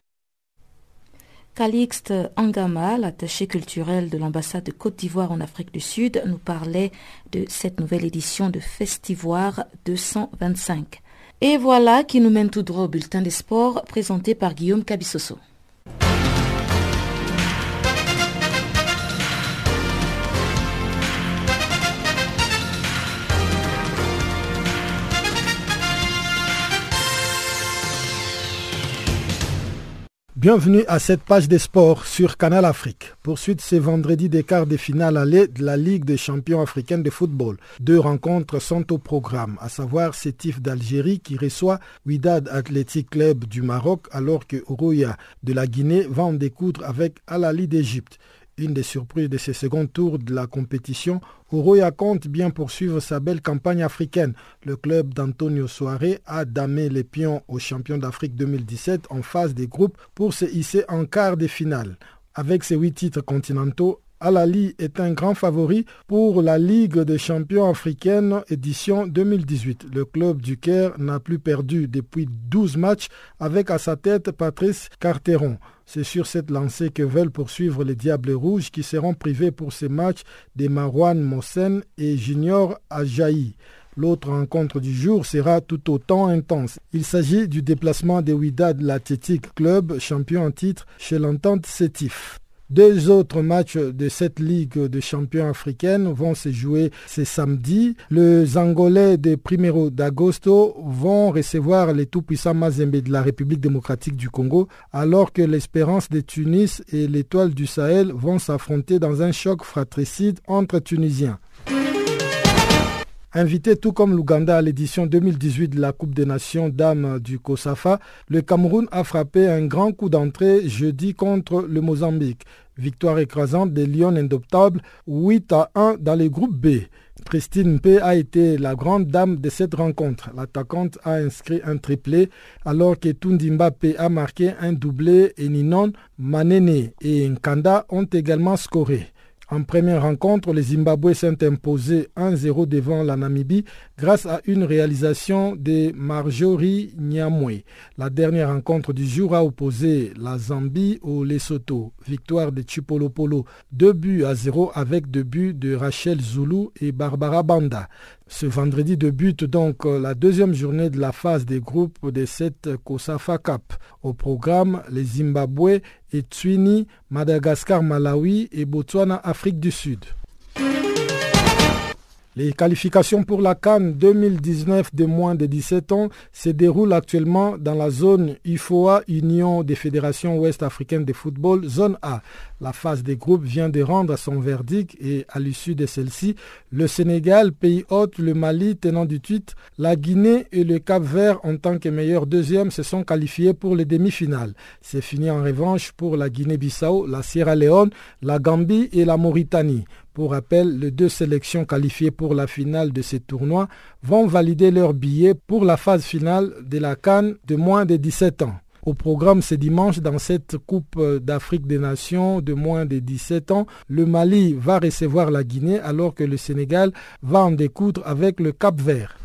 Calixte Angama, l'attaché culturel de l'ambassade de Côte d'Ivoire en Afrique du Sud, nous parlait de cette nouvelle édition de Festivoire 225. Et voilà qui nous mène tout droit au bulletin des sports présenté par Guillaume Cabissoso. Bienvenue à cette page des sports sur Canal Afrique. Poursuite ce vendredi des quarts de finale aller de la Ligue des champions africains de football. Deux rencontres sont au programme, à savoir Sétif d'Algérie qui reçoit Ouidad Athletic Club du Maroc alors que Oroya de la Guinée va en découdre avec Al-Ali d'Égypte. Une des surprises de ce second tour de la compétition, Oroya compte bien poursuivre sa belle campagne africaine. Le club d'Antonio Soare a damé les pions aux champions d'Afrique 2017 en phase des groupes pour se hisser en quart de finale. Avec ses huit titres continentaux, Al-Ali est un grand favori pour la Ligue des champions africaine édition 2018. Le club du Caire n'a plus perdu depuis 12 matchs avec à sa tête Patrice Carteron. C'est sur cette lancée que veulent poursuivre les Diables Rouges qui seront privés pour ces matchs de Marwan Mossen et Junior Ajayi. L'autre rencontre du jour sera tout autant intense. Il s'agit du déplacement des Ouidad l'Athletic Club, champion en titre chez l'entente Sétif. Deux autres matchs de cette Ligue de champions africaine vont se jouer ce samedi. Les Angolais de Primero d'Agosto vont recevoir les tout-puissants Mazembe de la République démocratique du Congo, alors que l'Espérance de Tunis et l'Étoile du Sahel vont s'affronter dans un choc fratricide entre Tunisiens. Invité tout comme l'Ouganda à l'édition 2018 de la Coupe des Nations Dames du COSAFA, le Cameroun a frappé un grand coup d'entrée jeudi contre le Mozambique. Victoire écrasante des Lions indoptables 8 à 1 dans le groupe B. Christine P a été la grande dame de cette rencontre. L'attaquante a inscrit un triplé alors que Tundimba P a marqué un doublé et Ninon, Manene et Nkanda ont également scoré. En première rencontre, les Zimbabwe sont imposés 1-0 devant la Namibie grâce à une réalisation de Marjorie Nyamwe. La dernière rencontre du jour a opposé la Zambie au Lesotho. Victoire de Chipolopolo 2 buts à 0 avec deux buts de Rachel Zulu et Barbara Banda. Ce vendredi débute donc la deuxième journée de la phase des groupes de cette COSAFA Cup. Au programme, les Zimbabwe, Tswini, Madagascar, Malawi et Botswana, Afrique du Sud. Les qualifications pour la Cannes 2019 de moins de 17 ans se déroulent actuellement dans la zone UFOA, Union des fédérations ouest-africaines de football, zone A. La phase des groupes vient de rendre son verdict et à l'issue de celle-ci, le Sénégal, pays hôte, le Mali tenant du titre, la Guinée et le Cap Vert en tant que meilleurs deuxièmes se sont qualifiés pour les demi-finales. C'est fini en revanche pour la Guinée-Bissau, la Sierra Leone, la Gambie et la Mauritanie. Pour rappel, les deux sélections qualifiées pour la finale de ces tournois vont valider leur billet pour la phase finale de la Cannes de moins de 17 ans. Au programme ce dimanche, dans cette Coupe d'Afrique des Nations de moins de 17 ans, le Mali va recevoir la Guinée alors que le Sénégal va en découdre avec le Cap Vert.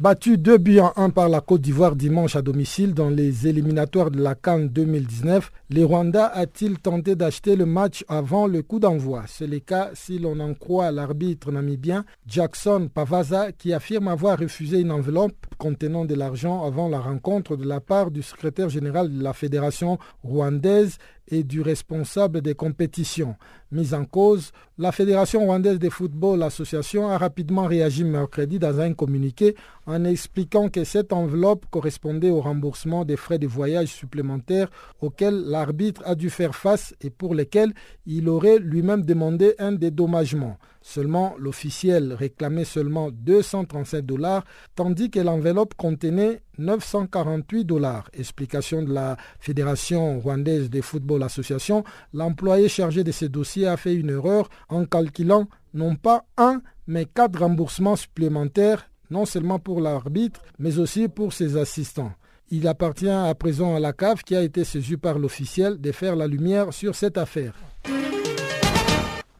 Battu 2 buts en 1 par la Côte d'Ivoire dimanche à domicile dans les éliminatoires de la Cannes 2019, les Rwandais a-t-il tenté d'acheter le match avant le coup d'envoi? C'est le cas si l'on en croit l'arbitre namibien Jackson Pavaza qui affirme avoir refusé une enveloppe contenant de l'argent avant la rencontre de la part du secrétaire général de la Fédération rwandaise et du responsable des compétitions. Mise en cause, la Fédération rwandaise de football association a rapidement réagi mercredi dans un communiqué en expliquant que cette enveloppe correspondait au remboursement des frais de voyage supplémentaires auxquels l'arbitre a dû faire face et pour lesquels il aurait lui-même demandé un dédommagement. Seulement, l'officiel réclamait seulement 237 dollars, tandis que l'enveloppe contenait 948 dollars. Explication de la Fédération rwandaise de football association, l'employé chargé de ce dossier a fait une erreur en calculant non pas un, mais quatre remboursements supplémentaires, non seulement pour l'arbitre, mais aussi pour ses assistants. Il appartient à présent à la CAF, qui a été saisie par l'officiel, de faire la lumière sur cette affaire.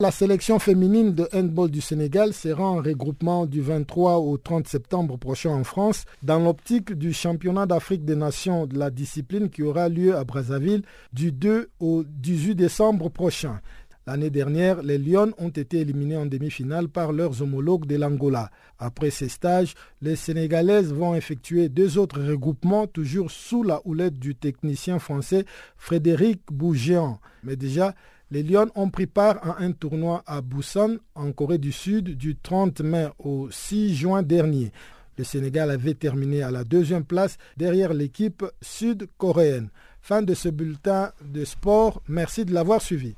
La sélection féminine de handball du Sénégal sera en regroupement du 23 au 30 septembre prochain en France dans l'optique du championnat d'Afrique des Nations de la discipline qui aura lieu à Brazzaville du 2 au 18 décembre prochain. L'année dernière, les Lions ont été éliminés en demi-finale par leurs homologues de l'Angola. Après ces stages, les Sénégalaises vont effectuer deux autres regroupements, toujours sous la houlette du technicien français Frédéric Bougeant. Mais déjà, les Lions ont pris part à un tournoi à Busan, en Corée du Sud, du 30 mai au 6 juin dernier. Le Sénégal avait terminé à la deuxième place derrière l'équipe sud-coréenne. Fin de ce bulletin de sport. Merci de l'avoir suivi.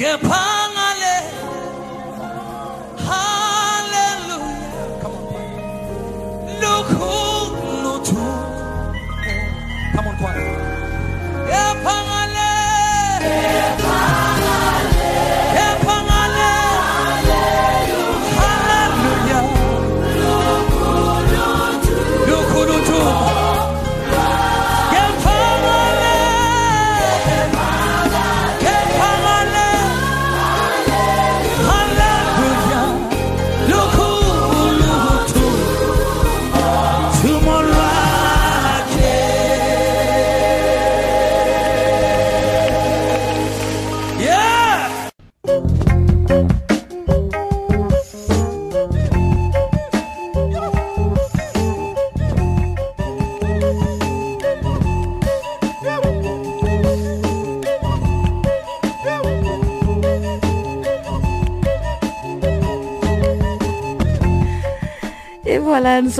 Get Goodbye.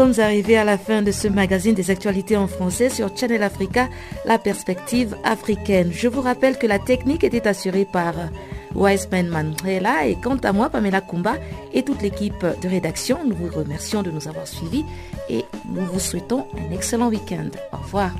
Sommes arrivés à la fin de ce magazine des actualités en français sur Channel Africa, la perspective africaine. Je vous rappelle que la technique était assurée par Wiseman Mandela et quant à moi, Pamela Kumba et toute l'équipe de rédaction, nous vous remercions de nous avoir suivis et nous vous souhaitons un excellent week-end. Au revoir.